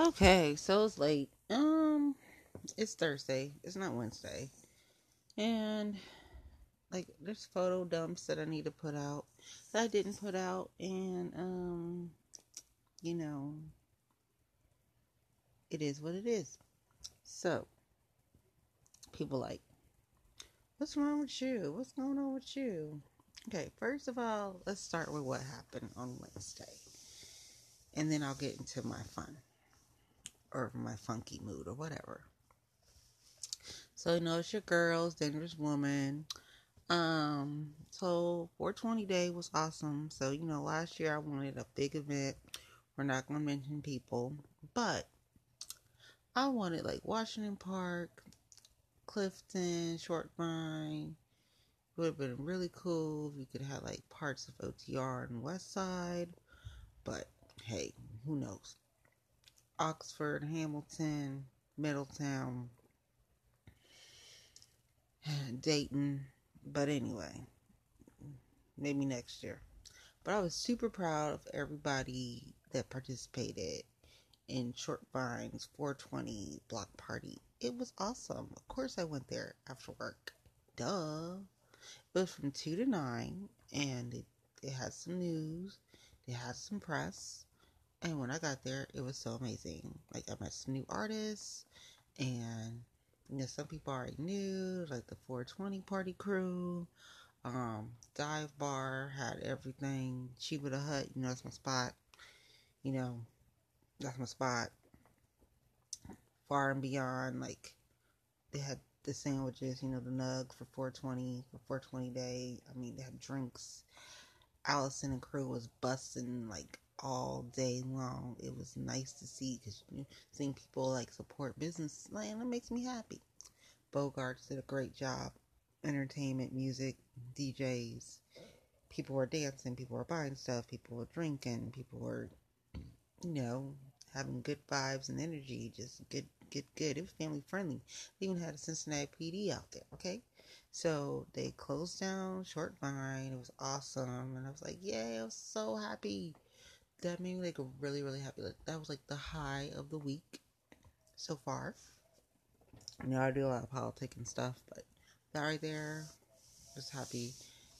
Okay, so it's late. Um, it's Thursday. It's not Wednesday, and like there's photo dumps that I need to put out that I didn't put out, and um, you know, it is what it is. So, people like, what's wrong with you? What's going on with you? Okay, first of all, let's start with what happened on Wednesday, and then I'll get into my fun or my funky mood or whatever. So you know it's your girls, dangerous woman. Um, so 420 day was awesome. So you know last year I wanted a big event. We're not gonna mention people, but I wanted like Washington Park, Clifton, Short Vine. It would have been really cool if you could have like parts of OTR and West Side. But hey, who knows? Oxford, Hamilton, Middletown, Dayton. But anyway, maybe next year. But I was super proud of everybody that participated in Short Vine's 420 block party. It was awesome. Of course, I went there after work. Duh. It was from 2 to 9, and it, it had some news, it had some press, and when I got there, it was so amazing. Like I met some new artists, and you know some people already knew, like the 420 party crew. Um, dive bar had everything. Chiba the Hut, you know that's my spot. You know, that's my spot. Far and beyond, like they had the sandwiches, you know, the nug for 420 for 420 day. I mean, they had drinks. Allison and crew was busting like all day long. It was nice to see because seeing people like support business, man, it makes me happy. Bogarts did a great job. Entertainment, music, DJs. People were dancing, people were buying stuff, people were drinking, people were, you know, having good vibes and energy. Just good, good, good. It was family friendly. They even had a Cincinnati PD out there, okay? So they closed down Short Vine. It was awesome. And I was like, yay, I was so happy that made me like really really happy. Like that was like the high of the week so far. You know, I do a lot of politics and stuff, but that right there, was happy.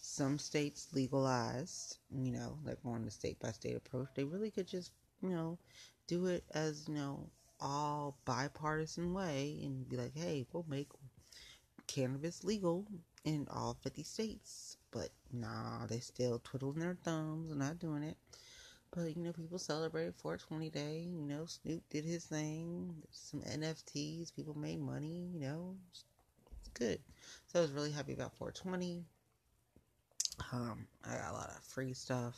Some states legalized, you know, like on the state by state approach. They really could just, you know, do it as, you know, all bipartisan way and be like, hey, we'll make cannabis legal in all 50 states. But nah, they still twiddling their thumbs and not doing it. But you know, people celebrated 420 Day. You know, Snoop did his thing. Some NFTs. People made money. You know, it's good. So I was really happy about 420. Um, I got a lot of free stuff.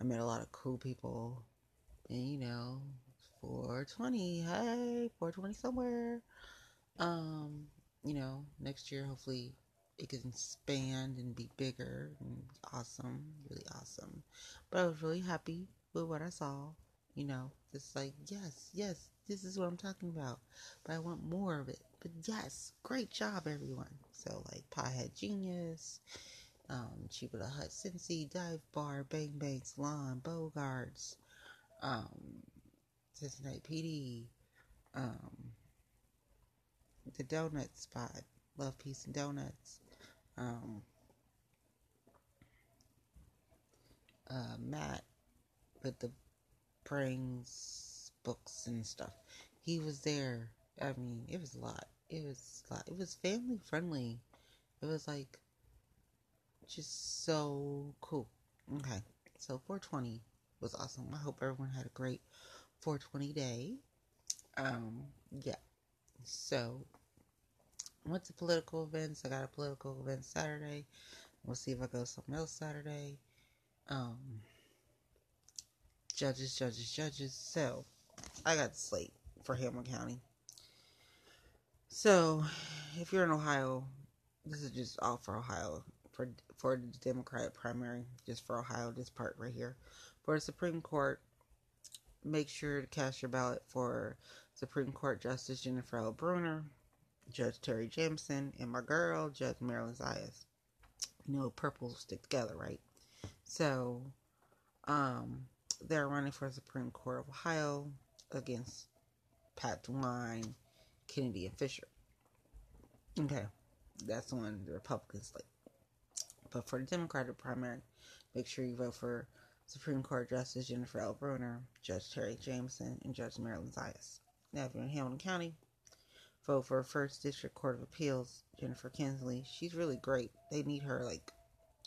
I met a lot of cool people. And you know, 420. Hey, 420 somewhere. Um, you know, next year hopefully it can expand and be bigger and awesome, really awesome. But I was really happy with what I saw. You know, just like yes, yes, this is what I'm talking about. But I want more of it. But yes, great job, everyone. So like Piehead Genius, um, Chiba Hut Cincy, Dive Bar, Bang Bang Salon, Bogarts, um, Cincinnati PD, um, the donut spot, Love Peace and Donuts, um, uh, Matt with the brings books and stuff. He was there. I mean, it was a lot. It was a lot. It was family friendly. It was like just so cool. Okay, so 420 was awesome. I hope everyone had a great 420 day. Um, yeah. So went to political events. I got a political event Saturday. We'll see if I go something else Saturday. Um, judges, judges, judges. So I got the slate for Hamilton County. So if you're in Ohio, this is just all for Ohio for for the Democratic primary, just for Ohio. This part right here for the Supreme Court. Make sure to cast your ballot for Supreme Court Justice Jennifer L. Brunner. Judge Terri Jamison, and my girl, Judge Marilyn Zayas. You know, purple stick together, right? So, um, they're running for Supreme Court of Ohio. against Pat DeWine, Kennedy, and Fischer. Okay, that's on the Republican slate. But for the Democratic primary, make sure you vote for Supreme Court Justice Jennifer L. Brunner, Judge Terri Jamison, and Judge Marilyn Zayas. Now, if you're in Hamilton County, vote for First District Court of Appeals Jennifer Kinsley. She's really great. They need her like,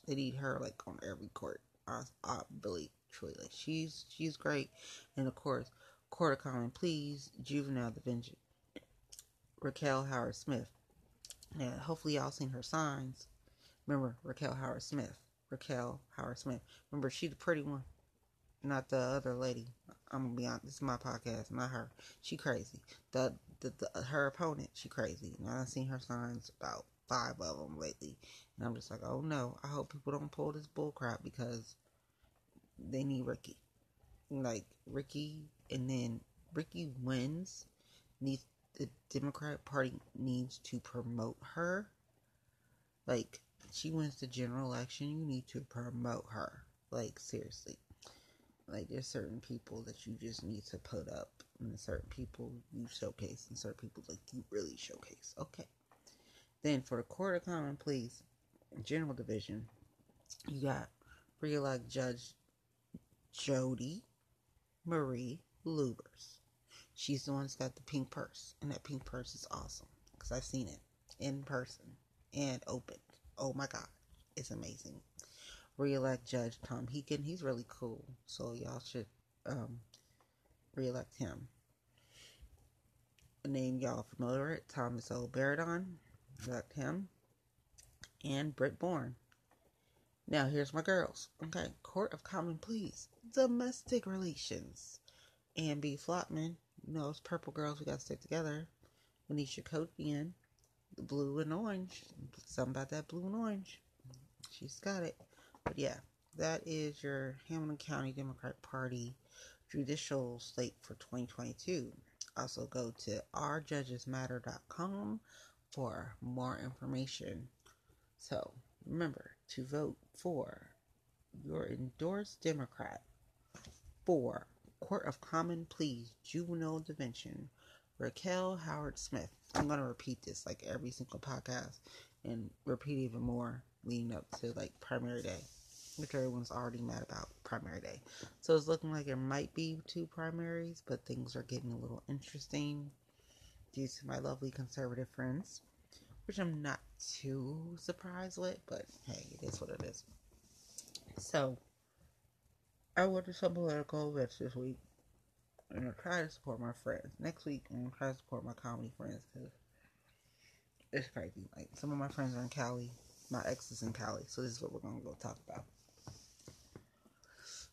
they need her like on every court. I, I truly, like she's she's great. And of course, Court of Common Pleas, Juvenile Division. Raquel Howard Smith. Now, hopefully, y'all seen her signs. Remember Raquel Howard Smith. Raquel Howard Smith. Remember, she the pretty one, not the other lady. I'm gonna be honest. This is my podcast, not her. She crazy. The, the, the her opponent, she crazy. And I've seen her signs about five of them lately, and I'm just like, oh no. I hope people don't pull this bull crap because they need Ricky. Like Ricky, and then Ricky wins. Needs the Democratic Party needs to promote her. Like she wins the general election, you need to promote her. Like, seriously. Like, there's certain people that you just need to put up, and certain people you showcase, and certain people, like, you really showcase. Okay. Then, for the Court of Common Pleas, General Division, you got re-elect Judge Jody Marie Luebbers. She's the one that's got the pink purse, and that pink purse is awesome because I've seen it in person and open oh my god, it's amazing. Re-elect Judge Tom Heekin. He's really cool, so y'all should um, re-elect him. A name y'all familiar with, Thomas O. Beridon. Elect him. And Britt Bourne. Now here's my girls. Okay, Court of Common Pleas, Domestic Relations. Ann B. Flottman. You know, it's Purple Girls, we gotta stick together. Manisha the blue and orange. Something about that blue and orange. She's got it. But yeah, that is your Hamilton County Democrat Party judicial slate for 2022. Also go to ourjudgesmatter.com for more information. So remember to vote for your endorsed Democrat for Court of Common Pleas Juvenile Detention Raquel Howard Smith. I'm gonna repeat this like every single podcast and repeat even more leading up to like primary day, which everyone's already mad about primary day. So it's looking like there might be two primaries, but things are getting a little interesting due to my lovely conservative friends, which I'm not too surprised with, but hey, it is what it is. So I to some political events this week I'm gonna try to support my friends. Next week, I'm gonna try to support my comedy friends because it's crazy. Like some of my friends are in Cali, my ex is in Cali, so this is what we're gonna go talk about.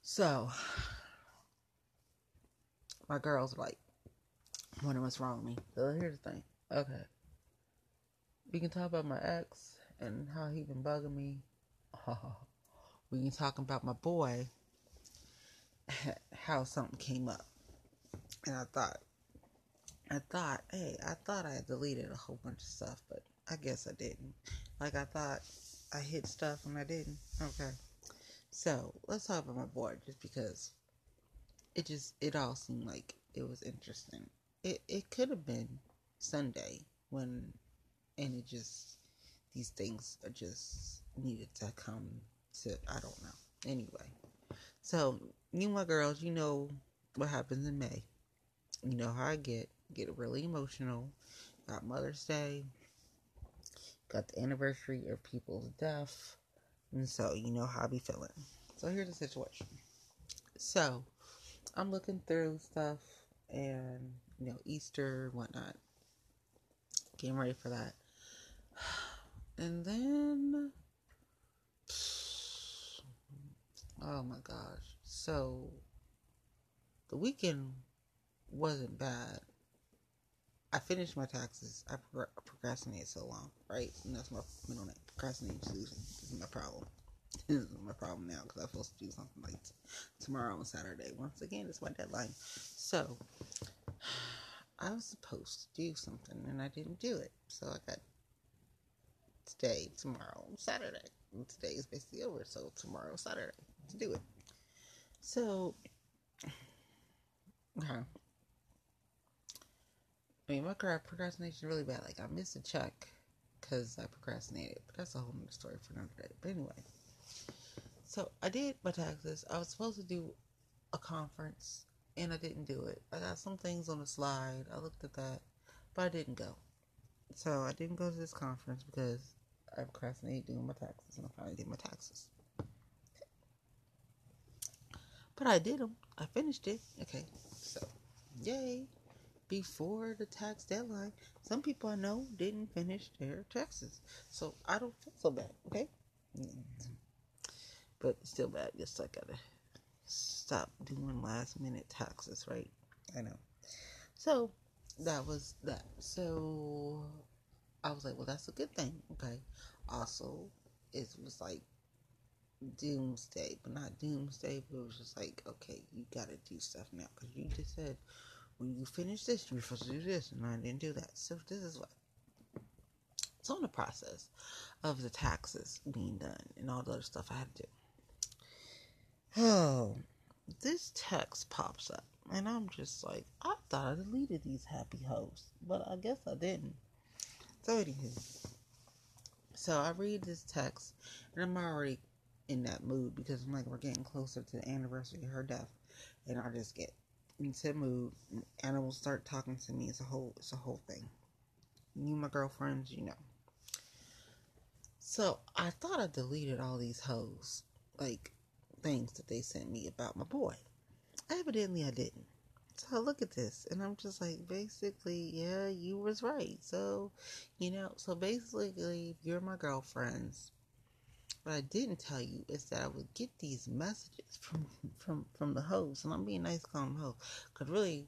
So, my girls like wondering what's wrong with me. So here's the thing. Okay, we can talk about my ex and how he been bugging me. we can talk about my boy, how something came up and I thought, I thought, hey, I thought I deleted a whole bunch of stuff, but I guess I didn't. Like I thought I hit stuff and I didn't. Okay. So let's talk about my board just because it just it all seemed like it was interesting. It it could have been Sunday when and it just these things are just needed to come to I don't know. Anyway. So you my girls, you know what happens in May you know how I get. Get really emotional. Got Mother's Day. Got the anniversary of people's death. And so you know how I be feeling. So here's the situation. So I'm looking through stuff and you know, Easter, whatnot. Getting ready for that. And then oh my gosh. So the weekend wasn't bad. I finished my taxes. I procrastinated so long, right? And that's my middle name. This is my problem. This is my problem now because I'm supposed to do something like t- tomorrow on Saturday. Once again, it's my deadline. So, I was supposed to do something and I didn't do it. So, I got today, tomorrow, Saturday. And today is basically over. So, tomorrow, Saturday to do it. So, okay. I mean, my procrastination really bad. Like, I missed a check because I procrastinated. But that's a whole other story for another day. But anyway. So, I did my taxes. I was supposed to do a conference, and I didn't do it. I got some things on the slide. I looked at that, but I didn't go. So, I didn't go to this conference because I procrastinated doing my taxes, and I finally did my taxes. But I did them. I finished it. Okay. So, yay before the tax deadline. Some people I know didn't finish their taxes. So I don't feel so bad, okay? Mm. But still bad. Just I gotta stop doing last minute taxes, right? I know. So that was that. So I was like, well, that's a good thing, okay? Also, it was like doomsday, but not doomsday, but it was just like, okay, you gotta do stuff now because you just said when you finish this, you're supposed to do this, and I didn't do that. So this is what. It's on the process of the taxes being done and all the other stuff I had to do. Oh, this text pops up, and I'm just like, I thought I deleted these happy hosts, but I guess I didn't. So anywho, so I read this text, and I'm already in that mood because I'm like, we're getting closer to the anniversary of her death, and I just get into mood. Animals start talking to me. It's a whole it's a whole thing. You my girlfriends, you know. So I thought I deleted all these hoes, like things that they sent me about my boy. Evidently I didn't. So I look at this and I'm just like, basically, yeah, you was right. So, you know, so basically, you're my girlfriends, what I didn't tell you is that I would get these messages from from from the host, and I'm being nice calling them host, because really,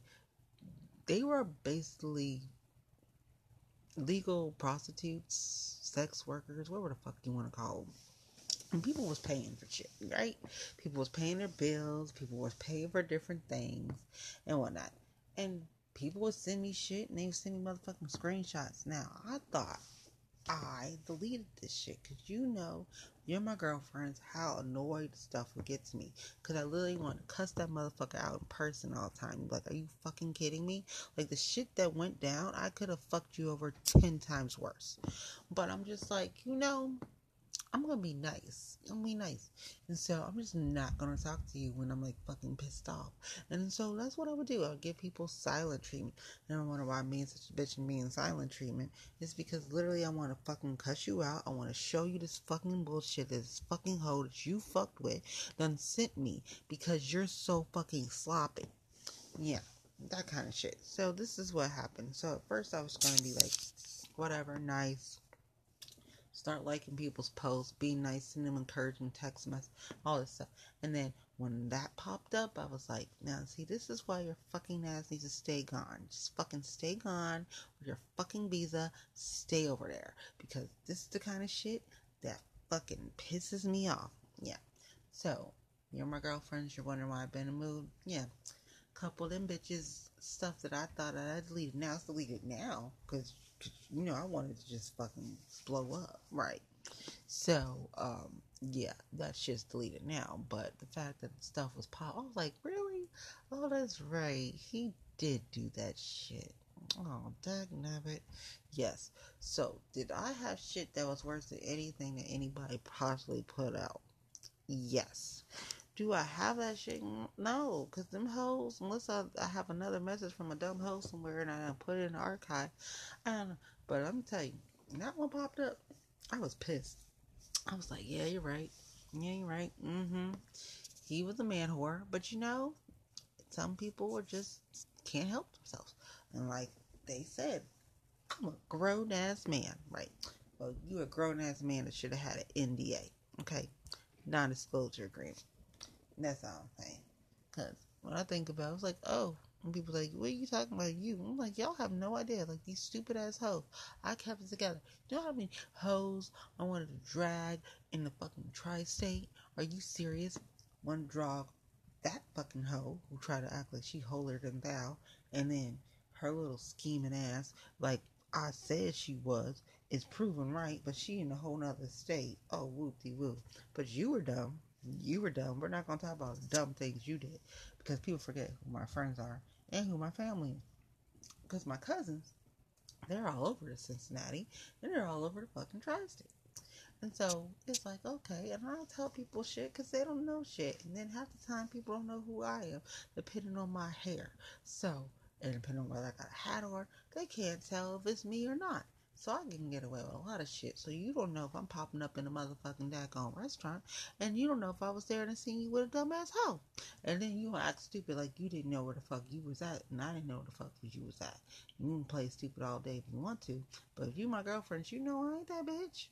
they were basically legal prostitutes, sex workers, whatever the fuck you want to call them. And people was paying for shit, right? People was paying their bills. People was paying for different things and whatnot. And people would send me shit, and they would send me motherfucking screenshots. Now I thought I deleted this shit because you know you're my girlfriends, how annoyed stuff would get to me. Because I literally want to cuss that motherfucker out in person all the time. Like, are you fucking kidding me? Like, the shit that went down, I could have fucked you over 10 times worse. But I'm just like, you know, I'm gonna be nice. I'm gonna be nice. And so I'm just not gonna talk to you when I'm like fucking pissed off. And so that's what I would do. I would give people silent treatment. And I wonder why I'm being such a bitch and being silent treatment. It's because literally I wanna fucking cuss you out. I wanna show you this fucking bullshit, this fucking hoe that you fucked with done sent me because you're so fucking sloppy. Yeah, that kind of shit. So this is what happened. So at first I was gonna be like, whatever, nice start liking people's posts, be nice, send them encouraging text messages, all this stuff. And then when that popped up, I was like, now see, this is why your fucking ass needs to stay gone. Just fucking stay gone with your fucking visa. Stay over there. Because this is the kind of shit that fucking pisses me off. Yeah. So, you're my girlfriends. You're wondering why I've been in a mood. Yeah. Couple them bitches, stuff that I thought I deleted. Now it's deleted now. Because you know, I wanted to just fucking blow up, right? So, um, yeah, that's just deleted now. But the fact that stuff was pop, I was like, really? Oh, that's right. He did do that shit. Oh, dag nabbit. Yes. So, did I have shit that was worse than anything that anybody possibly put out? Yes. Do I have that shit? No, because them hoes, unless I, I have another message from a dumb hoe somewhere and I put it in the archive, I don't know. But I'm tell you, that one popped up. I was pissed. I was like, yeah, you're right. Yeah, you're right. Mm-hmm. He was a man whore. But you know, some people are just can't help themselves. And like they said, I'm a grown ass man, right? Well, you a grown ass man that should have had an NDA, okay? Non disclosure agreement. That's all I'm saying. Because when I think about it, I was like, oh, and people like, what are you talking about? You? I'm like, y'all have no idea. Like these stupid ass hoes. I kept it together. You know how many hoes I wanted to drag in the fucking tri-state? Are you serious? One drag that fucking hoe who tried to act like she holier than thou, and then her little scheming ass, like I said she was, is proven right, but she in a whole nother state. Oh, whoop whoop. But you were dumb. You were dumb. We're not gonna talk about dumb things you did because people forget who my friends are and who my family is. because my cousins, they're all over the Cincinnati and they're all over the fucking tri-state. And so it's like, okay, and I don't tell people shit because they don't know shit. And then half the time people don't know who I am, depending on my hair. So, and depending on whether I got a hat on, they can't tell if it's me or not. So I can get away with a lot of shit. So you don't know if I'm popping up in a motherfucking daggone restaurant. And you don't know if I was there and seen you with a dumbass hoe. And then you act stupid like you didn't know where the fuck you was at. And I didn't know where the fuck you was at. You can play stupid all day if you want to. But if you my girlfriend, you know I ain't that bitch.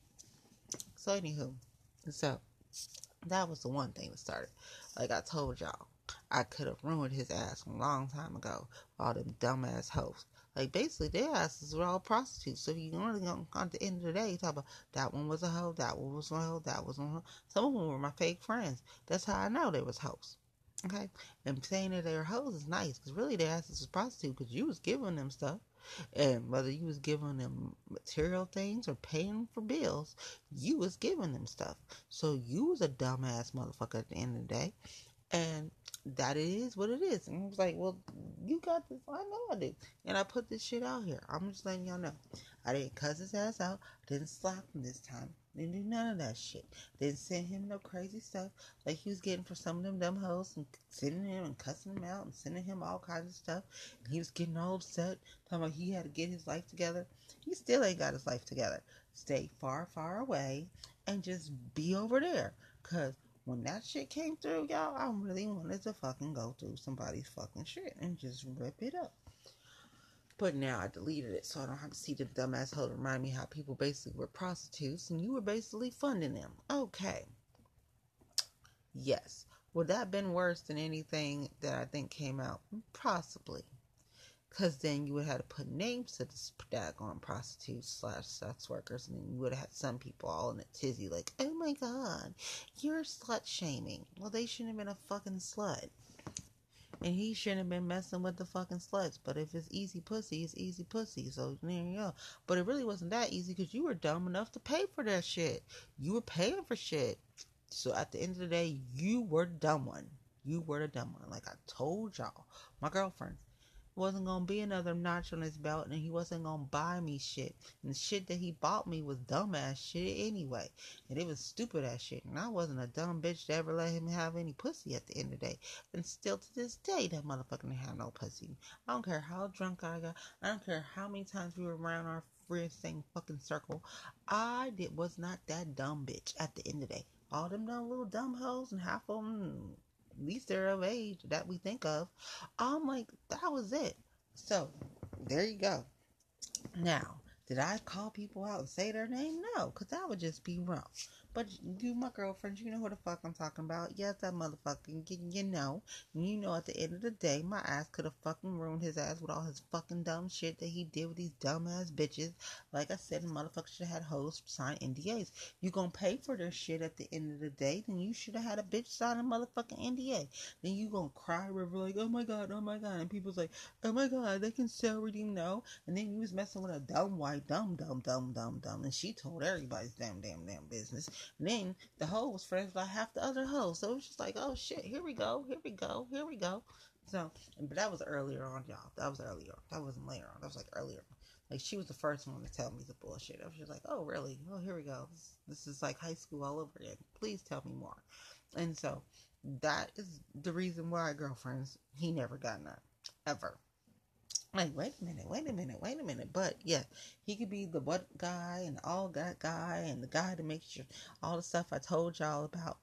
So anywho, so that was the one thing that started. Like I told y'all, I could have ruined his ass a long time ago. All them dumbass hoes. Like basically, their asses were all prostitutes. So you only gonna at the end of the day talk about that one was a hoe, that one was a hoe, that was a hoe. Some of them were my fake friends. That's how I know they was hoes. Okay, and saying that they were hoes is nice because really their asses was prostitutes because you was giving them stuff. And whether you was giving them material things or paying for bills, you was giving them stuff. So you was a dumbass motherfucker at the end of the day. And that is what it is. And I was like, well, you got this. I know I do. And I put this shit out here. I'm just letting y'all know. I didn't cuss his ass out. Didn't slap him this time. Didn't do none of that shit. Didn't send him no crazy stuff like he was getting for some of them dumb hoes and sending him and cussing him out and sending him all kinds of stuff. And he was getting all upset, talking about he had to get his life together. He still ain't got his life together. Stay far, far away and just be over there. Cause when that shit came through, y'all, I really wanted to fucking go through somebody's fucking shit and just rip it up. But now I deleted it so I don't have to see the dumbass hoe remind me how people basically were prostitutes and you were basically funding them. Okay. Yes. Would that have been worse than anything that I think came out? Possibly. Because then you would have to put names to the daggone prostitutes slash sex workers, and then you would have had some people all in a tizzy, like, oh my god, you're slut shaming. Well, they shouldn't have been a fucking slut. And he shouldn't have been messing with the fucking sluts. But if it's easy pussy, it's easy pussy. So there you go. But it really wasn't that easy because you were dumb enough to pay for that shit. You were paying for shit. So at the end of the day, you were the dumb one. You were the dumb one. Like I told y'all, my girlfriend wasn't gonna be another notch on his belt and he wasn't gonna buy me shit. And the shit that he bought me was dumbass shit anyway. And it was stupid ass shit. And I wasn't a dumb bitch to ever let him have any pussy at the end of the day. And still to this day that motherfucker didn't have no pussy. I don't care how drunk I got. I don't care how many times we were around our friends same fucking circle. I did was not that dumb bitch at the end of the day. All them dumb little dumb hoes and half of them least they're of age that we think of. I'm like, that was it. So there you go. Now, did I call people out and say their name? No, because that would just be wrong. But you, my girlfriend, you know who the fuck I'm talking about. Yes, that motherfucking, you know. You know, at the end of the day, my ass could have fucking ruined his ass with all his fucking dumb shit that he did with these dumbass bitches. Like I said, the motherfucker should have had hoes sign NDAs. You gonna pay for their shit at the end of the day, then you should have had a bitch sign a motherfucking NDA. Then you gonna cry river like, oh my god, oh my god. And people's like, oh my god, they can sell redeem no. And then you was messing with a dumb white, dumb, dumb, dumb, dumb, dumb. And she told everybody's damn, damn, damn business. Then the hoe was friends with half the other hoes. So it was just like, oh shit, here we go, here we go, here we go. So, but that was earlier on, y'all. That was earlier. That wasn't later on. That was like earlier. Like she was the first one to tell me the bullshit. I was just like, oh really? Oh here we go. This, this is like high school all over again. Please tell me more. And so that is the reason why girlfriends he never got none ever. Like, wait a minute, wait a minute, wait a minute. But yeah, he could be the what guy and all that guy and the guy to make sure all the stuff I told y'all about.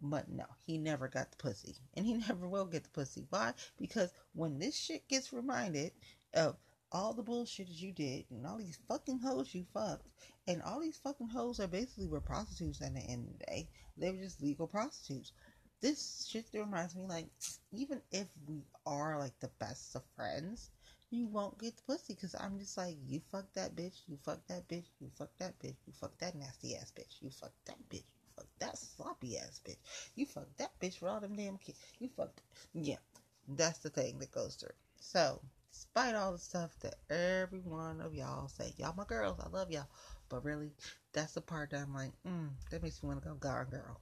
But no, he never got the pussy. And he never will get the pussy. Why? Because when this shit gets reminded of all the bullshit that you did and all these fucking hoes you fucked, and all these fucking hoes are basically were prostitutes at the end of the day. They were just legal prostitutes. This shit reminds me like, even if we are like the best of friends, you won't get the pussy because I'm just like, you fuck that bitch, you fuck that bitch, you fuck that bitch, you fuck that nasty ass bitch, you fuck that bitch, you fuck that sloppy ass bitch, you fuck that bitch for all them damn kids, you fuck, yeah, that's the thing that goes through. So, despite all the stuff that every one of y'all say, y'all my girls, I love y'all, but really, that's the part that I'm like, mm, that makes me want to go gone girl,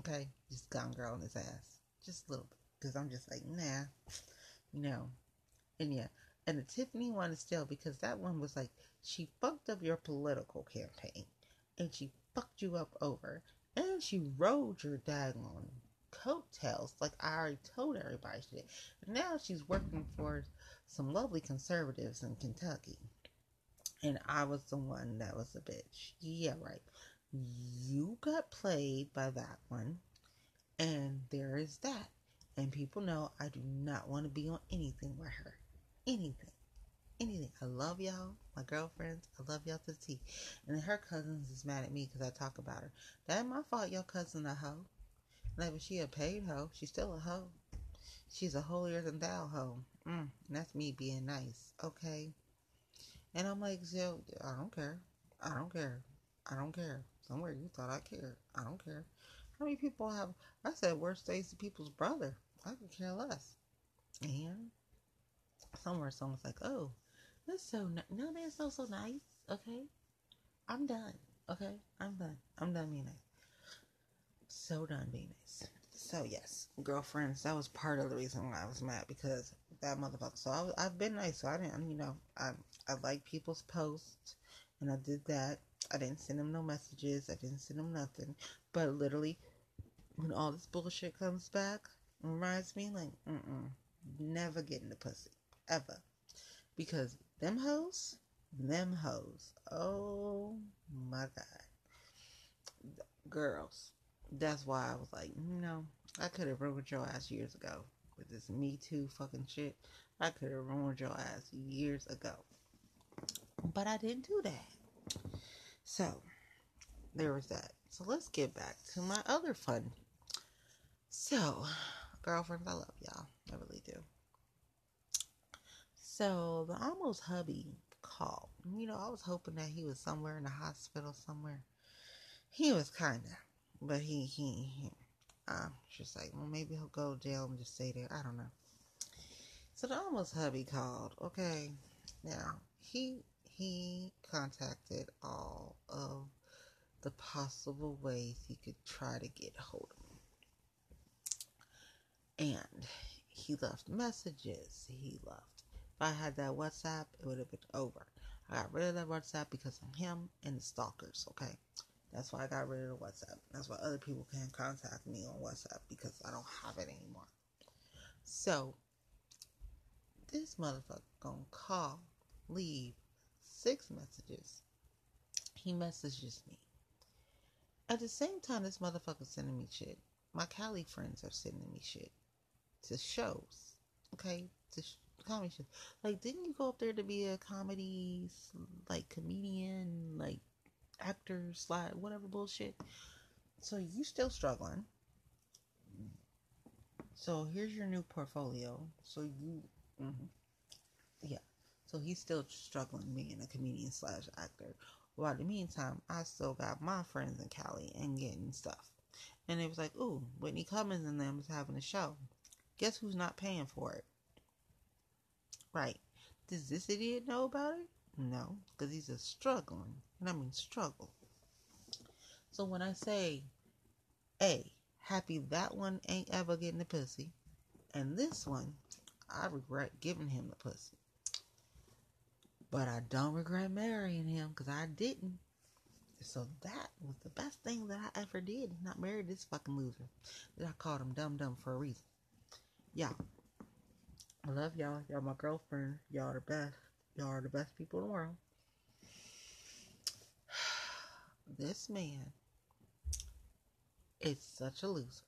okay, just gone girl on his ass, just a little bit, because I'm just like, nah, you know, and yeah And the Tiffany one is still because that one was like she fucked up your political campaign and she fucked you up over and she rode your daggone coattails like I already told everybody she did. Now she's working for some lovely conservatives in Kentucky. And I was the one that was a bitch. Yeah, right. You got played by that one. And there is that. And people know I do not want to be on anything with her. Anything. Anything. I love y'all, my girlfriends. I love y'all to the T. And her cousins is mad at me because I talk about her. That ain't my fault your cousin a hoe. Like, but she a paid hoe. She's still a hoe. She's a holier than thou hoe. Mm, that's me being nice. Okay. And I'm like, so I don't care. I don't care. I don't care. Somewhere you thought I cared. I don't care. How many people have? I said worst Stacy people's brother. I could care less. And somewhere someone's like, oh, that's so ni- no, that's so so nice. Okay, I'm done. Okay, I'm done. I'm done being nice. So done being nice. So yes, girlfriends. That was part of the reason why I was mad because that motherfucker. So I was, I've been nice. So I didn't. You know, I I like people's posts, and I did that. I didn't send them no messages. I didn't send them nothing. But literally, when all this bullshit comes back, reminds me like, mm-mm, never getting the pussy ever, because them hoes, them hoes. Oh my god, girls. That's why I was like, no, I could have ruined your ass years ago with this Me Too fucking shit. I could have ruined your ass years ago, but I didn't do that. So there was that. So let's get back to my other fun. So, girlfriends, I love y'all. I really do. So the almost hubby called. You know, I was hoping that he was somewhere in the hospital somewhere. He was kinda, but he he, he I'm just like, well, maybe he'll go to jail and just stay there. I don't know. So the almost hubby called. Okay, now he he contacted all of the possible ways he could try to get hold of me. And he left messages. He left. If I had that WhatsApp, it would have been over. I got rid of that WhatsApp because of him and the stalkers, okay? That's why I got rid of the WhatsApp. That's why other people can't contact me on WhatsApp because I don't have it anymore. So, this motherfucker gonna call, leave six messages. He messages me. At the same time, this motherfucker sending me shit. My Cali friends are sending me shit to shows. Okay, to sh- comedy shows. Like, didn't you go up there to be a comedy, like comedian, like actor, slide, whatever bullshit? So you still struggling. So here's your new portfolio. So you, mm-hmm. yeah. So he's still struggling being a comedian slash actor. While in the meantime, I still got my friends in Cali and getting stuff. And it was like, ooh, Whitney Cummings and them is having a show. Guess who's not paying for it? Right. Does this idiot know about it? No, because he's a struggling, and I mean struggle. So when I say, A, happy that one ain't ever getting the pussy, and this one, I regret giving him the pussy. But I don't regret marrying him because I didn't. So that was the best thing that I ever did. Not marry this fucking loser. That I called him dumb dumb for a reason. Y'all. I love y'all. Y'all my girlfriend. Y'all are the best. Y'all are the best people in the world. This man is such a loser.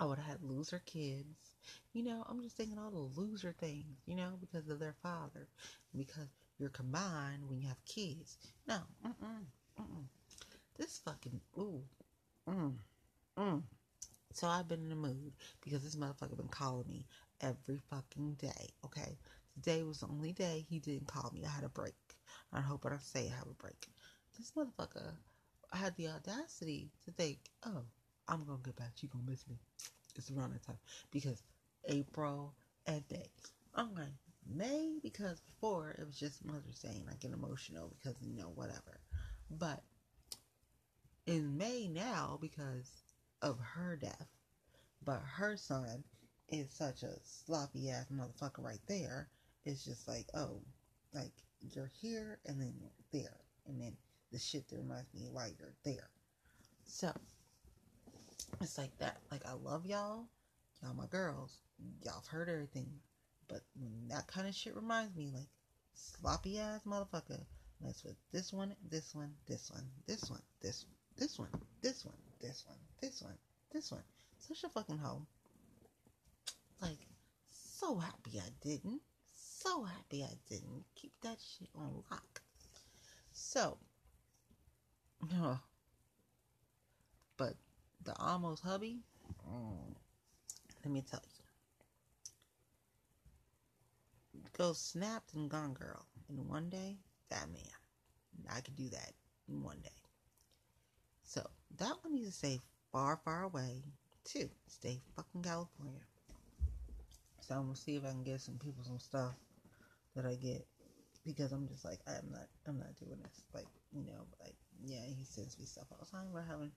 I would have had loser kids. You know, I'm just thinking all the loser things, you know, because of their father. Because you're combined when you have kids. No, mm-mm, mm-mm. This fucking, ooh, mm, mm. So I've been in the mood because this motherfucker been calling me every fucking day, okay? Today was the only day he didn't call me. I had a break. I hope I don't say I have a break. This motherfucker had the audacity to think, oh, I'm gonna get back. You gonna miss me. It's around that time because April and May. Like May because before it was just Mother's Day and I get emotional because you know whatever. But in May now because of her death, but her son is such a sloppy ass motherfucker right there, it's just like, oh, like you're here and then you're there. And then the shit that reminds me why you're there. So it's like that. Like I love y'all. Y'all my girls. Y'all have heard everything. But that kind of shit reminds me, like sloppy ass motherfucker. Mess with this one, this one, this one, this one, this this one, this one, this one, this one, this one. Such a fucking hoe. Like, so happy I didn't. So happy I didn't. Keep that shit on lock. So, uh, but the almost hubby, mm, let me tell you. Go snapped and gone girl in one day. That man. I could do that in one day. So that one needs to stay far, far away. Too. Stay fucking California. So I'm gonna see if I can get some people some stuff that I get because I'm just like I'm not I'm not doing this. Like you know, like yeah, he sends me stuff all the time. We're having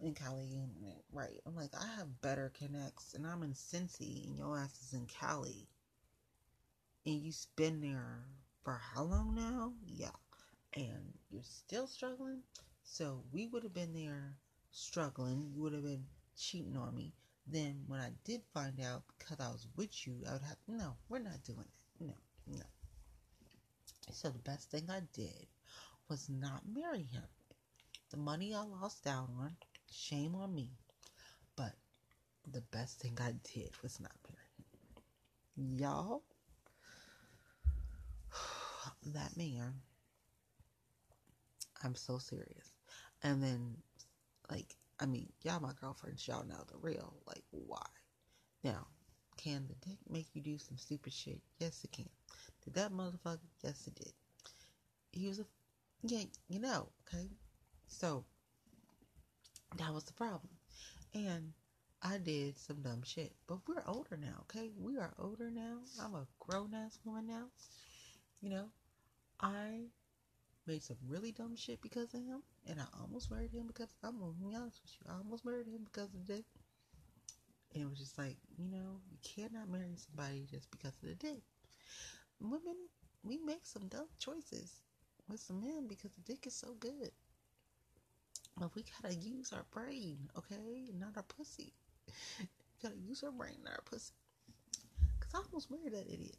in Cali, and right? I'm like I have better connects, and I'm in Cincy, and your ass is in Cali, and you've been there for how long now? Yeah, and you're still struggling. So we would have been there struggling. You would have been cheating on me. Then when I did find out because I was with you, I would have no. We're not doing it. No, no. So the best thing I did was not marry him. The money I lost out on, shame on me. But the best thing I did was not marry him. Y'all, that man, I'm so serious. And then, like, I mean, y'all my girlfriends, y'all know the real. Like, why? Now, can the dick make you do some stupid shit? Yes, it can. Did that motherfucker? Yes, it did. He was a, yeah, you know, okay? So, that was the problem. And I did some dumb shit. But we're older now, okay? We are older now. I'm a grown ass woman now. You know, I made some really dumb shit because of him. And I almost married him because I'm gonna be honest with you. I almost married him because of this. And it was just like, you know, you cannot marry somebody just because of the dick. Women, we make some dumb choices with some men because the dick is so good. But we gotta use our brain, okay? Not our pussy. gotta use our brain, not our pussy. Cause I almost married that idiot.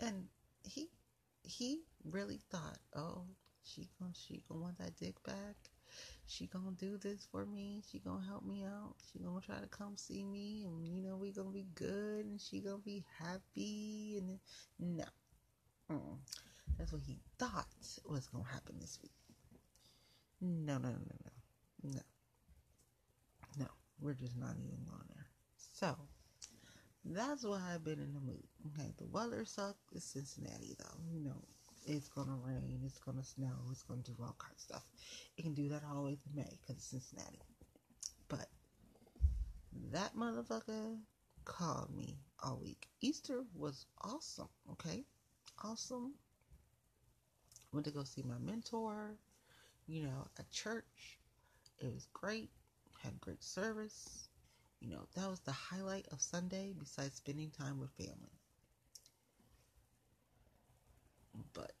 And he he really thought, oh, she gonna she gonna want that dick back. She gonna do this for me. She gonna help me out. She gonna try to come see me, and you know we gonna be good, and she gonna be happy. And no, Mm-mm. that's what he thought was gonna happen this week. No, no, no, no, no, no. We're just not even going there. So that's why I've been in the mood. Okay, the weather sucks. It's Cincinnati, though. You know, it's gonna rain, it's gonna snow, it's gonna do all kinds of stuff. It can do that all the way to May because it's Cincinnati. But that motherfucker called me all week. Easter was awesome, okay? Awesome. Went to go see my mentor, you know, at church. It was great. Had great service. You know, that was the highlight of Sunday besides spending time with family. But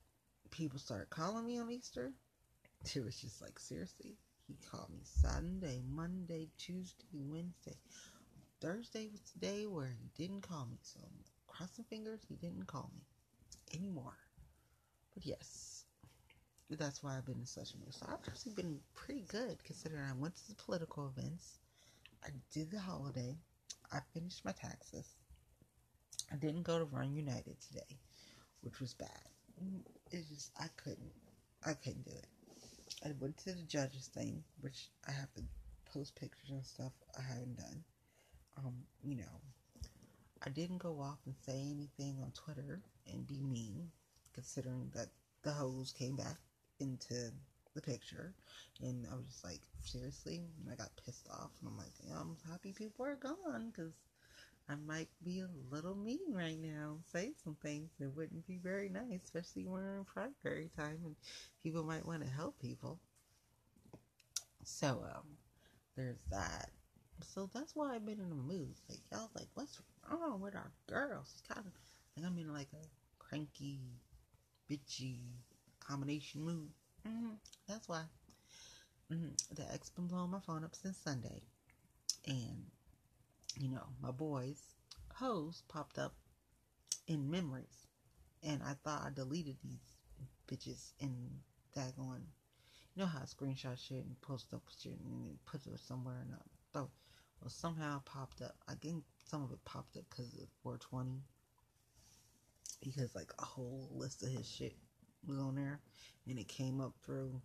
people started calling me on Easter. It was just like, seriously? He called me Sunday, Monday, Tuesday, Wednesday. Thursday was the day where he didn't call me. So, crossing fingers, he didn't call me anymore. But yes, that's why I've been in such a mood. So, I've actually been pretty good considering I went to the political events. I did the holiday. I finished my taxes. I didn't go to Run United today, which was bad. It's just I couldn't. I couldn't do it. I went to the judges thing, which I have to post pictures and stuff I haven't done. Um, you know, I didn't go off and say anything on Twitter and be mean, considering that the hoes came back into the picture, and I was just like, seriously, and I got pissed off, and I'm like, I'm happy people are gone because I might be a little mean right now, say some things that wouldn't be very nice, especially when we're in primary time and people might want to help people. So, um, there's that. So that's why I've been in a mood. Like, y'all, like, what's wrong with our girls? It's kind of Like I'm in like a cranky, bitchy combination mood. Mm-hmm. That's why. Mm-hmm. The ex been blowing my phone up since Sunday, and you know my boys hoes popped up in memories, and I thought I deleted these bitches in daggone. You know how I screenshot shit and post up shit and put it somewhere and thought, well somehow popped up. I think some of it popped up because of 420 because like a whole list of his shit was on there and it came up through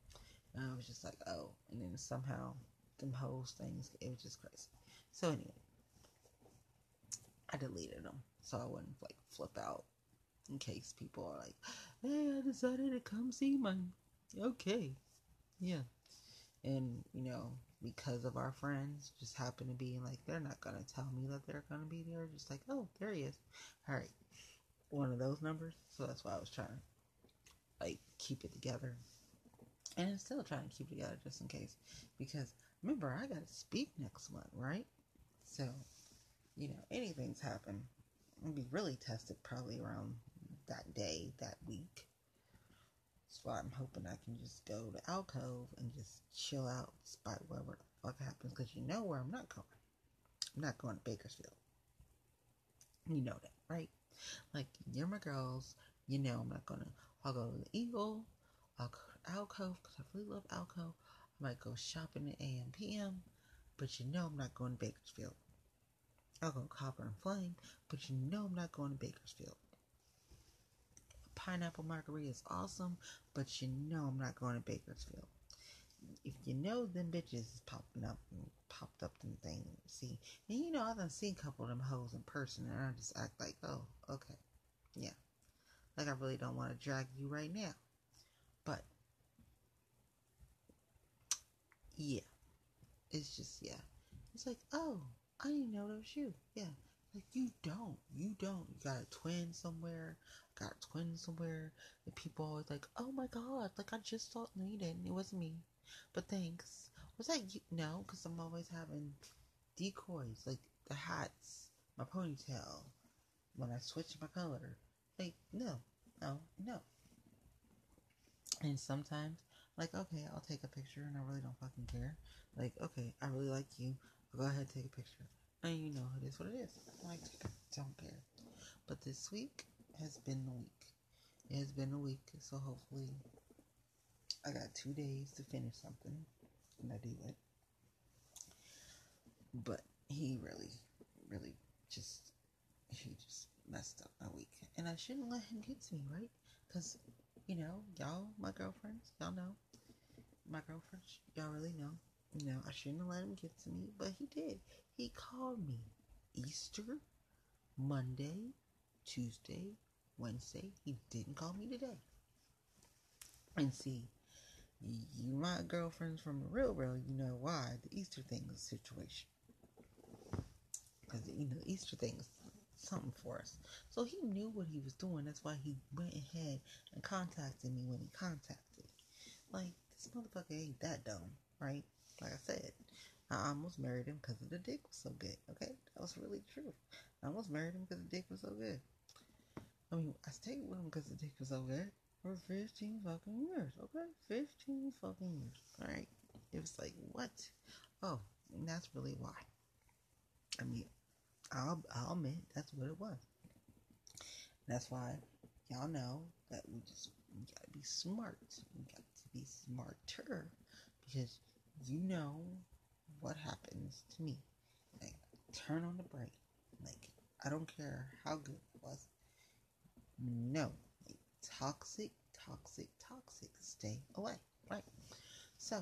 and I was just like, oh, and then somehow them hoes things, it was just crazy. So anyway, I deleted them so I wouldn't like flip out in case people are like, hey, I decided to come see my, okay, yeah, and you know because of our friends just happen to be like they're not gonna tell me that they're gonna be there, just like oh there he is, all right, one of those numbers. So that's why I was trying like keep it together and I'm still trying to keep it together just in case. Because remember, I got to speak next month, right? So, you know, anything's happen. I'll be really tested probably around that day, that week. So I'm hoping I can just go to Alcove and just chill out despite whatever the fuck happens. Because you know where I'm not going. I'm not going to Bakersfield. You know that, right? Like, you're my girls. You know I'm not going to. I'll go to the Eagle. I'll go to Alcove because I really love Alcove. I might go shopping at AM PM, but you know I'm not going to Bakersfield. I'll go Copper and Flame, but you know I'm not going to Bakersfield. Pineapple margarita is awesome, but you know I'm not going to Bakersfield. If you know them bitches is popping up and popped up them thing, see, and you know I done seen a couple of them hoes in person, and I just act like, oh, okay, yeah, like I really don't want to drag you right now, but yeah. It's just, yeah. It's like, oh, I didn't know that was you. Yeah. Like, you don't. You don't. You got a twin somewhere. Got a twin somewhere. And people always like, oh my god. Like, I just thought, no, you didn't. It wasn't me. But thanks. Was that you? No, because I'm always having decoys. Like, the hats, my ponytail, when I switch my color. Like, no. No, no. And sometimes like, okay, I'll take a picture and I really don't fucking care. Like, okay, I really like you. I'll go ahead and take a picture. And you know, it is what it is. Like, don't care. But this week has been the week. It has been a week, so hopefully I got two days to finish something. And I do it. But he really, really just, he just messed up my week. And I shouldn't let him get to me, right? Because, you know, y'all, my girlfriends, y'all know my girlfriend, y'all really know. You know, I shouldn't have let him get to me, but he did. He called me Easter, Monday, Tuesday, Wednesday. He didn't call me today. And see, you my girlfriends from the real world, you know why the Easter thing is situation. Because you know Easter thing is something for us. So he knew what he was doing. That's why he went ahead and contacted me when he contacted. Like this motherfucker ain't that dumb, right? Like I said, I almost married him because of the dick was so good. Okay, that was really true. I almost married him because the dick was so good. I mean, I stayed with him because the dick was so good for 15 fucking years. Okay, 15 fucking years. All right, it was like what? Oh, and that's really why. I mean, I'll I'll admit that's what it was. That's why y'all know that we just we gotta be smart. We got to be smarter because you know what happens to me. Like, turn on the brain. Like, I don't care how good it was. No. Like, toxic, toxic, toxic. Stay away. Right? So,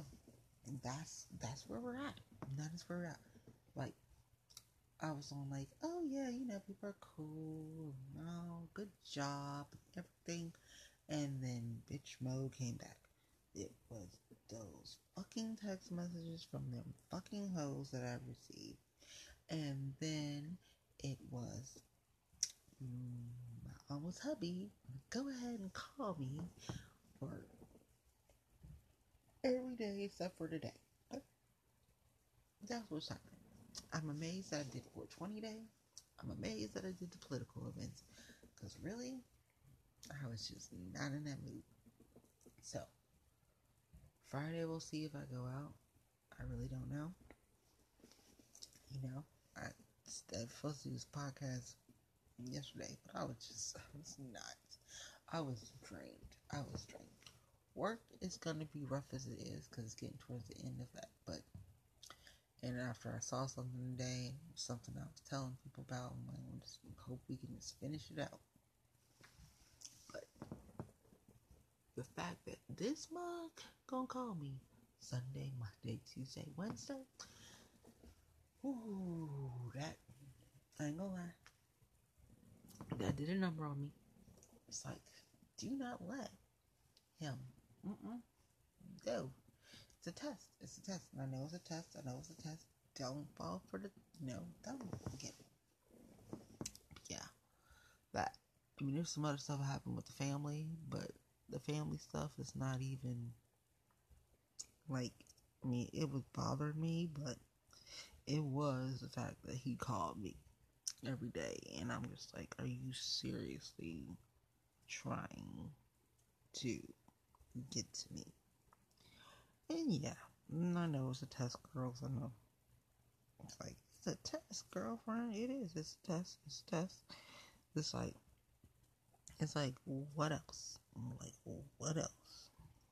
that's that's where we're at. That is where we're at. Like, I was on like, oh yeah, you know, people are cool. Oh, good job, everything. And then bitch mode came back it was those fucking text messages from them fucking hoes that I received. And then it was mm, my almost hubby. Go ahead and call me for every day except for today. That's what's happening. I'm amazed that I did 420 day. I'm amazed that I did the political events. Because really, I was just not in that mood. So, Friday we'll see if I go out. I really don't know. You know, I, was supposed to do this podcast yesterday, but I was just, I was not. I was drained. I was drained. Work is going to be rough as it is because it's getting towards the end of that. But, and after I saw something today, something I was telling people about, I'm like, I just hope we can just finish it out. But the fact that this mug gonna call me Sunday, Monday, Tuesday, Wednesday, ooh, that I ain't gonna lie. That did a number on me. It's like, do not let him. Mm-mm. Go. It's a test. It's a test. And I know it's a test. I know it's a test. Don't fall for the no. Don't get. Yeah. That. I mean, there's some other stuff happened with the family, but the family stuff is not even like. I mean, it was bothering me, but it was the fact that he called me every day, and I'm just like, are you seriously trying to get to me? And yeah, mm, I know it's a test, girls. I know. It's like it's a test, girlfriend. It is. It's a test. It's a test. It's like, it's like, what else? I'm like, what else?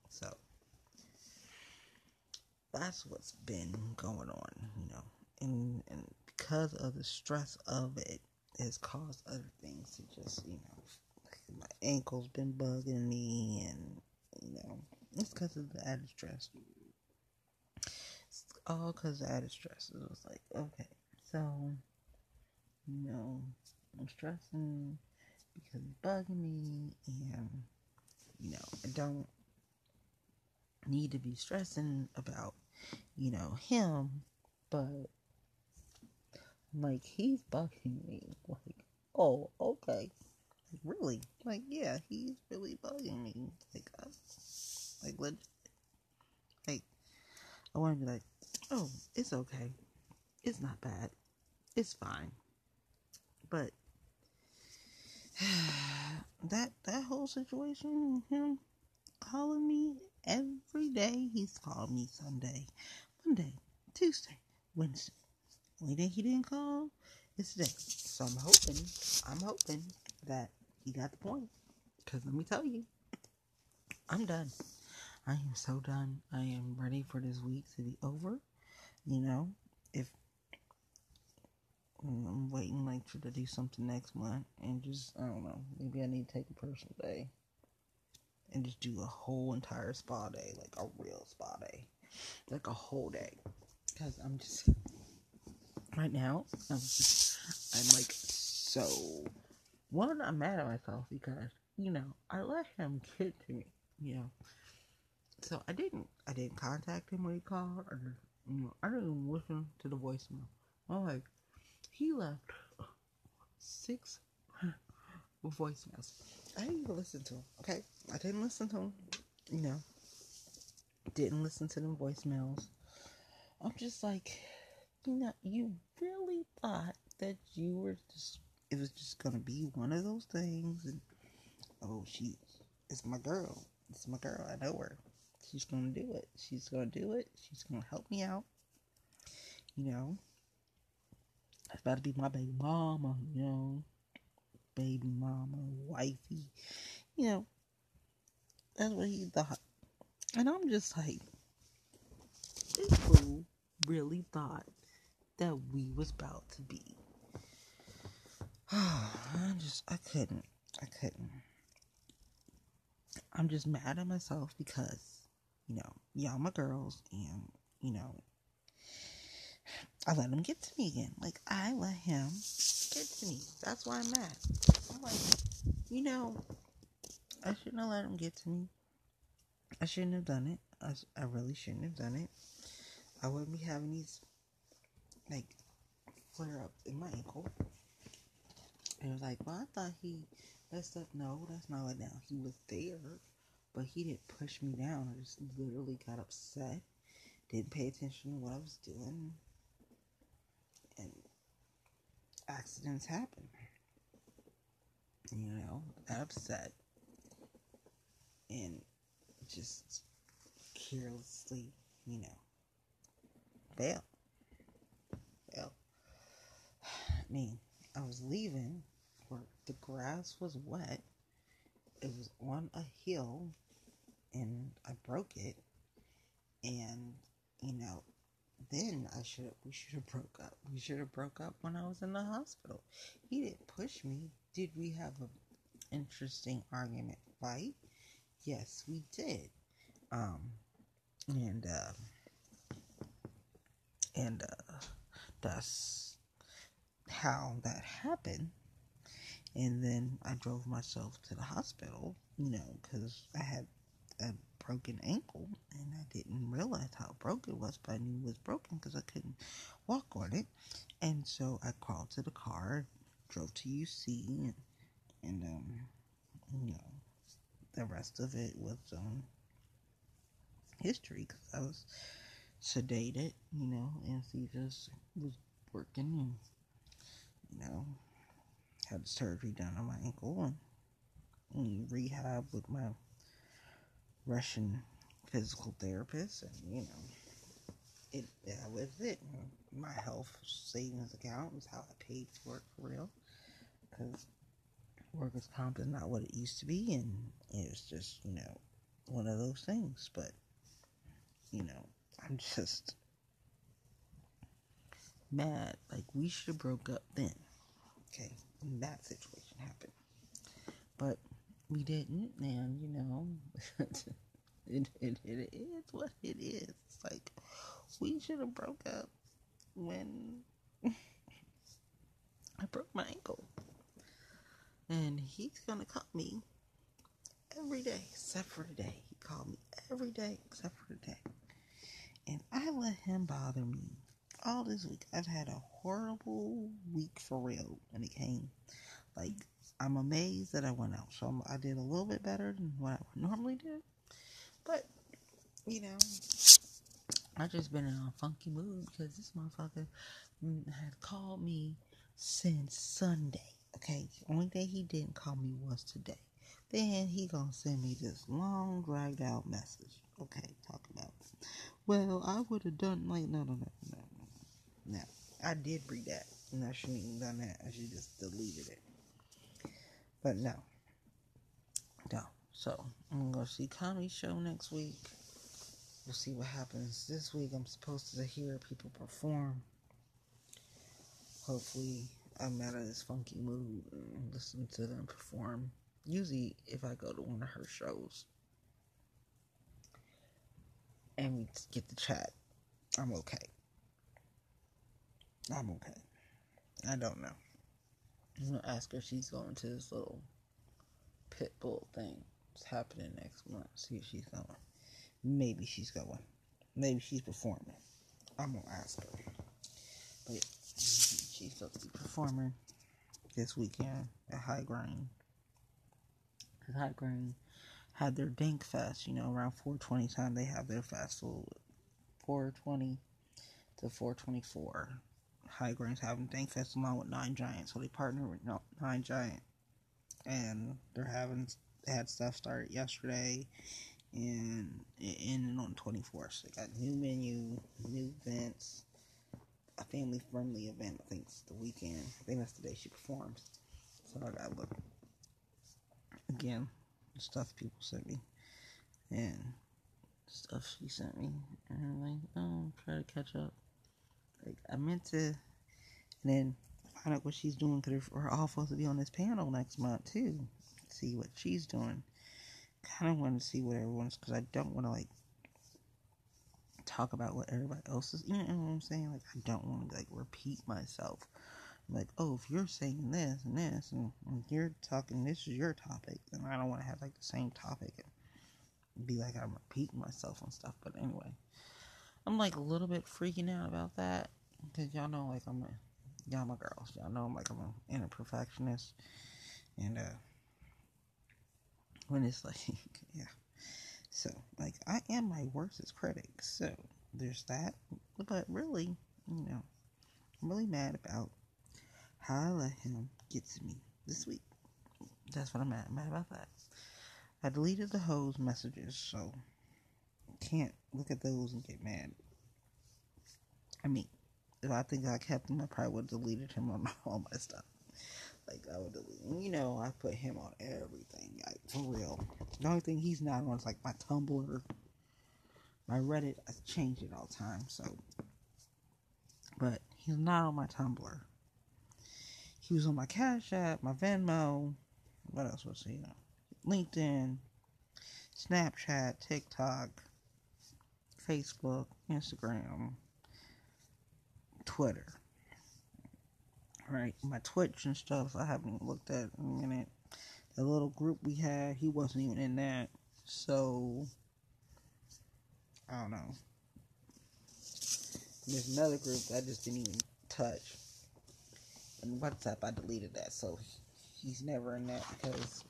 So that's what's been going on, you know, and and because of the stress of it has caused other things to just, you know, my ankle's been bugging me, and it's because of the added stress. It's all because of the added stress. It was like, okay, so, you know, I'm stressing because it's bugging me, and you know, I don't need to be stressing about, you know, him, but like he's bugging me. Like, oh, okay. Like, really? Like, yeah, he's really bugging me. Like, uh, like, legit. Like, I want to be like, oh, it's okay. It's not bad. It's fine. But that that whole situation, him calling me every day. He's called me Sunday, Monday, Tuesday, Wednesday. Only day he didn't call is today. So I'm hoping, I'm hoping that he got the point. Cause let me tell you, I'm done. I am so done. I am ready for this week to be over. You know, if mm, I'm waiting like to do something next month and just I don't know, maybe I need to take a personal day and just do a whole entire spa day, like a real spa day, like a whole day. Cause I'm just right now, I'm just, I'm like so. One, I'm mad at myself because you know I let him get to me, you know. So I didn't, I didn't contact him when he called, or you know, I didn't even listen to the voicemail. I'm like, he left six voicemails. I didn't even listen to him. Okay, I didn't listen to him. You know, didn't listen to them voicemails. I'm just like, you know, you really thought that you were just, it was just gonna be one of those things, and oh, she, it's my girl, it's my girl. I know her. She's gonna do it. She's gonna do it. She's gonna help me out. You know, that's about to be my baby mama. You know, baby mama, wifey. You know, that's what he thought. And I'm just like, this fool really thought that we was about to be. I just, I couldn't. I couldn't. I'm just mad at myself because, you know, y'all my girls and, you know, I let him get to me again. Like, I let him get to me. That's why I'm mad. I'm like, you know, I shouldn't have let him get to me. I shouldn't have done it. I, I really shouldn't have done it. I wouldn't be having these, like, flare ups in my ankle. And it was like, well, I thought he messed up. No, that's not what now. He was there, but he didn't push me down. I just literally got upset. Didn't pay attention to what I was doing. And accidents happen. you know, got upset and just carelessly, you know, bail. Bail. I mean, I was leaving where the grass was wet. It was on a hill and I broke it. And, you know, then I should we should have broke up. We should have broke up when I was in the hospital. He didn't push me. Did we have an interesting argument fight? Yes, we did. Um and uh and uh that's how that happened. And then I drove myself to the hospital, you know, because I had a broken ankle and I didn't realize how broken it was, but I knew it was broken because I couldn't walk on it. And so I crawled to the car, drove to UC, and, and um, you know, the rest of it was um, history because I was sedated, you know, and he just was working and, you know, had surgery done on my ankle and, and rehab with my Russian physical therapist, and you know, it that was it. My health savings account was how I paid for it for real, because workers' comp is not what it used to be, and it was just you know one of those things. But you know, I'm just mad. Like we should have broke up then. Okay, that situation happened, but we didn't, and you know, it, it, it is what it is. It's like we should have broke up when I broke my ankle, and he's gonna call me every day except for today. He called me every day except for today, and I let him bother me all this week. I've had a horrible week for real when it came like I'm amazed that I went out. So I'm, i did a little bit better than what I would normally do. But, you know, I just been in a funky mood because this motherfucker had called me since Sunday. Okay, the only day he didn't call me was today. Then he gonna send me this long dragged out message. Okay, talk about. Well, I would have done like no no no no no. No, I did read that, and I shouldn't have done that. I should just deleted it. But no. No. So I'm gonna see comedy show next week. We'll see what happens. This week I'm supposed to hear people perform. Hopefully I'm out of this funky mood and listen to them perform. Usually if I go to one of her shows and we get the chat, I'm okay. I'm okay. I don't know. I'm gonna ask her if she's going to this little pit bull thing. It's happening next month. See if she's going. Maybe she's going. Maybe she's performing. I'm gonna ask her. But yeah, she's supposed to be performing this weekend at High Grain. Cause High Grain had their Dank Fest. You know, around 420 time they have their festival. 420 to 424 High Grain's having Dank Fest along with Nine Giant, so they partner with Nine Giant, and they're having they had stuff start yesterday, and it ended on twenty fourth. They got new menu, new events, a family friendly event. I think it's the weekend. I think that's the day she performs. So I gotta look again. The stuff people sent me, and stuff she sent me, and I'm like, oh, try to catch up. Like I meant to, then find out what she's doing because we're all supposed to be on this panel next month too. See what she's doing. Kind of want to see what everyone's because I don't want to like talk about what everybody else is. You know what I'm saying? Like I don't want to like repeat myself. like, oh, if you're saying this and this, and, and you're talking, this is your topic, then I don't want to have like the same topic and be like I'm repeating myself and stuff. But anyway, I'm like a little bit freaking out about that because y'all know like I'm a y'all my girls. Y'all know I'm like I'm an perfectionist, and uh, when it's like yeah, so like I am my worst critic. So there's that. But really, you know, I'm really mad about how I let him get to me this week. That's what I'm mad, mad about that. I deleted the hoes messages, so can't look at those and get mad. I mean, if I think I kept him, I probably would have deleted him on all my stuff. Like I would delete. You know, I put him on everything. Like for real. The only thing he's not on is like my Tumblr, my Reddit. I change it all the time. So, but he's not on my Tumblr. He was on my Cash App, my Venmo. What else was he on? LinkedIn, Snapchat, TikTok, Facebook, Instagram, Twitter. Right, my Twitch and stuff I haven't looked at in a minute. The little group we had, he wasn't even in that. So I don't know. There's another group that I just didn't even touch. And WhatsApp, I deleted that, so he's never in that because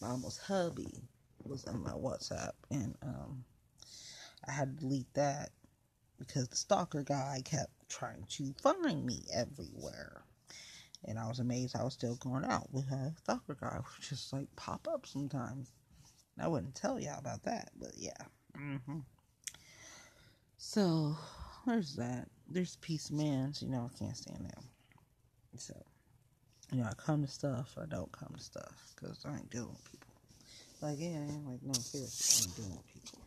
my almost hubby was in my WhatsApp, and um, I had to delete that because the stalker guy kept trying to find me everywhere. And I was amazed I was still going out with a stalker guy, which just like pop up sometimes. I wouldn't tell y'all about that, but yeah. Mm-hmm. So there's that. There's peace mans, you know, I can't stand them. So, you know, I come to stuff, I don't come to stuff, because I ain't dealing with people. Like, yeah, like, no, seriously, I ain't dealing with people.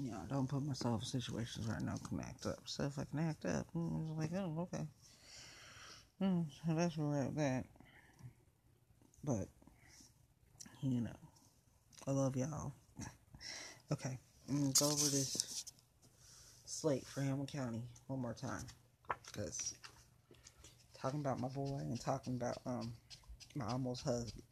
You know, I don't put myself in situations where I know I can act up. So if I can act up, mm, it's like, oh, okay. Mm, so that's where we're at that. But, you know, I love y'all. okay, I'm gonna go over this slate for Hamilton County one more time. Because talking about my boy and talking about um my almost husband.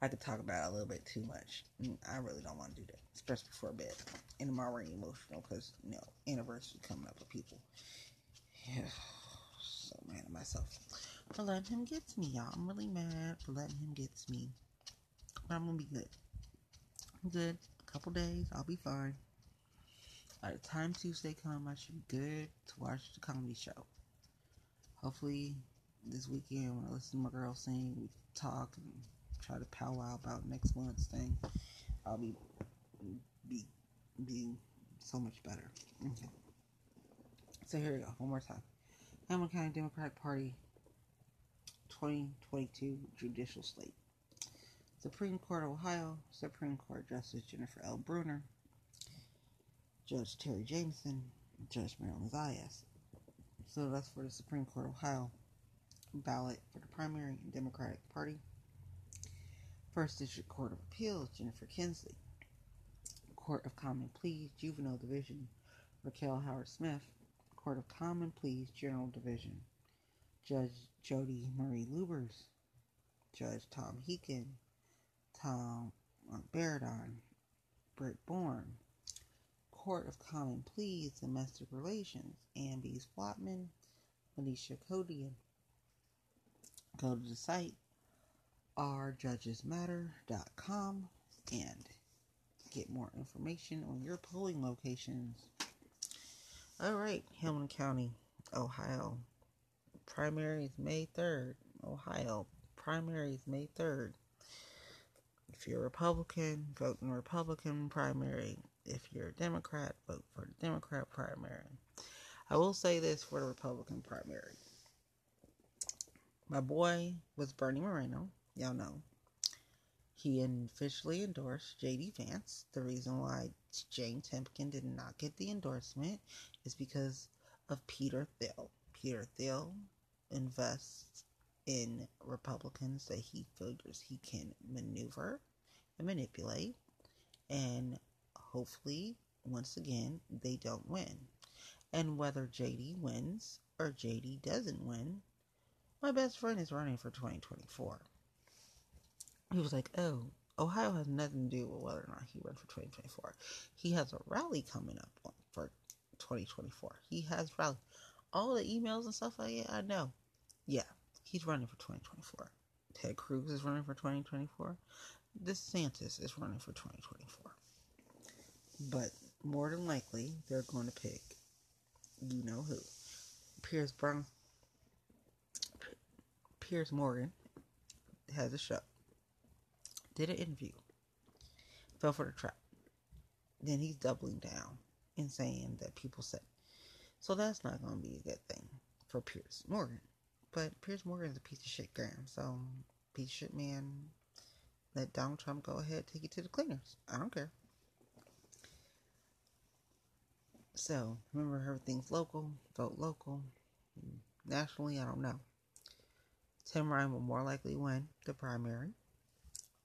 I could talk about a little bit too much. I really don't want to do that, especially before bed. And I'm already emotional because you know anniversary coming up with people. Yeah, so mad at myself for letting him get to me, y'all. I'm really mad for letting him get to me, but I'm gonna be good. I'm good. A couple days, I'll be fine. By the time Tuesday come, I should be good to watch the comedy show hopefully this weekend when I listen to my girl sing, we talk and try to powwow about next month's thing. I'll be be be so much better. Okay. So here we go. One more time. Hamilton County Democratic Party 2022 judicial slate. Supreme Court of Ohio, Supreme Court Justice Jennifer L. Brunner, Judge Terri Jamison, Judge Marilyn Zayas, so that's for the Supreme Court of Ohio ballot for the primary Democratic Party. First District Court of Appeals, Jennifer Kinsley. Court of Common Pleas, Juvenile Division, Raquel Howard Smith. Court of Common Pleas, General Division, Judge Jody Marie Luebbers. Judge Tom Heekin, Tom uh, Beridon, Britt Bourne, Court of Common Pleas, Domestic Relations, Ann B. Flottman, Alicia Codian. Go to the site ourjudgesmatter.com and get more information on your polling locations. All right, Hamilton County, Ohio. Primaries May 3rd. Ohio. Primaries May 3rd. If you're Republican, vote in Republican primary. If you're a Democrat, vote for the Democrat primary. I will say this for the Republican primary. My boy was Bernie Moreno. Y'all know. He officially endorsed J.D. Vance. The reason why Jane Timken did not get the endorsement is because of Peter Thiel. Peter Thiel invests in Republicans that he figures he can maneuver and manipulate. And hopefully, once again, they don't win. And whether JD wins or JD doesn't win, my best friend is running for 2024. He was like, oh, Ohio has nothing to do with whether or not he runs for 2024. He has a rally coming up for 2024. He has rally. All the emails and stuff like that, I know. Yeah, he's running for 2024. Ted Cruz is running for 2024. DeSantis is running for 2024. But more than likely, they're going to pick you know who. Pierce Brown. Piers Morgan has a show. Did an interview. Fell for the trap. Then he's doubling down and saying that people said. So that's not going to be a good thing for Piers Morgan. But Piers Morgan is a piece of shit, Graham. So, piece of shit man, let Donald Trump go ahead take you to the cleaners. I don't care. So, remember, everything's local. Vote local. Nationally, I don't know. Tim Ryan will more likely win the primary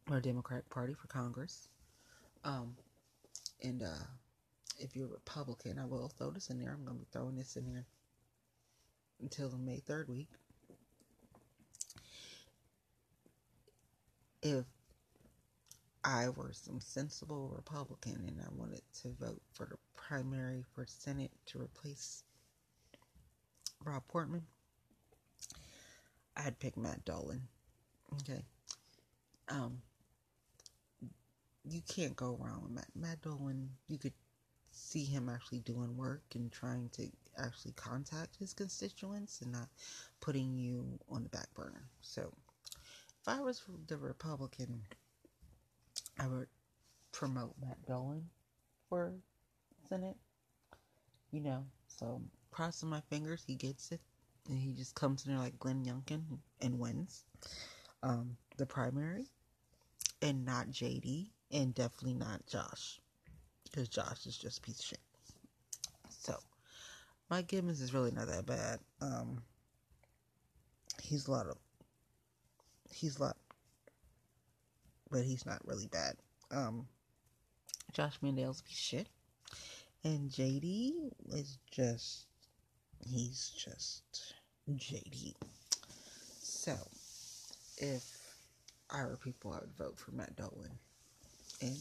or Democratic Party for Congress. Um, and uh, if you're a Republican, I will throw this in there. I'm going to be throwing this in there until the May 3rd week. If I were some sensible Republican and I wanted to vote for the primary for Senate to replace Rob Portman, I'd pick Matt Dolan. Okay. Um, you can't go wrong with Matt. Matt Dolan, you could see him actually doing work and trying to actually contact his constituents and not putting you on the back burner. So, if I was the Republican, I would promote Matt Dolan for Senate. You know, so crossing my fingers, he gets it, and he just comes in there like Glenn Youngkin and wins um, the primary, and not JD, and definitely not Josh, because Josh is just piece of shit. So, Mike Gibbons is really not that bad. Um, he's a lot of, he's a lot, but he's not really bad. Um, Josh Mandel's piece of shit. And JD is just, he's just JD. So, if I were people, I would vote for Matt Dolan. And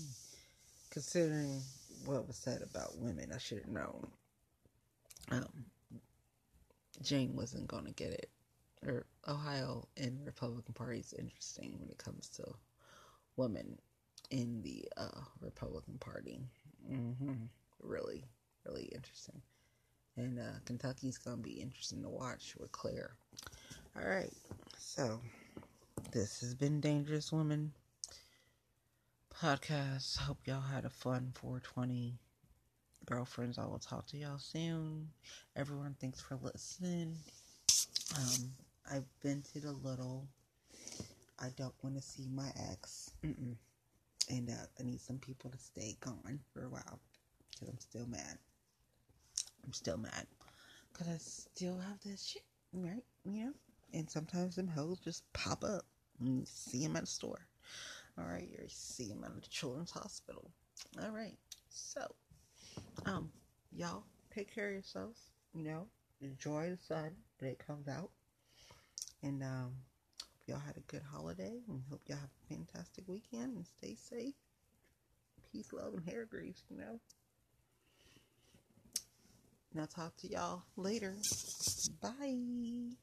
considering what was said about women, I should have known. Um, Jane wasn't going to get it. Or Ohio and Republican Party is interesting when it comes to women in the uh, Republican Party. Mm-hmm. Really, really interesting. And uh, Kentucky's going to be interesting to watch with Claire. All right, so this has been Dangerous Woman podcast. Hope y'all had a fun 420. Girlfriends, I will talk to y'all soon. Everyone, thanks for listening. Um, been to the little. I don't want to see my ex. Mm-mm. And uh, I need some people to stay gone for a while. Because I'm still mad. I'm still mad. Because I still have this shit, right? You know? And sometimes them hoes just pop up and see them at the store. All right, you see them at the children's hospital. All right, so, um, y'all take care of yourselves. You know, enjoy the sun when it comes out, and um, hope y'all had a good holiday, and hope y'all have a fantastic weekend, and stay safe. Peace, love, and hair grease. You know. And I'll talk to y'all later. Bye.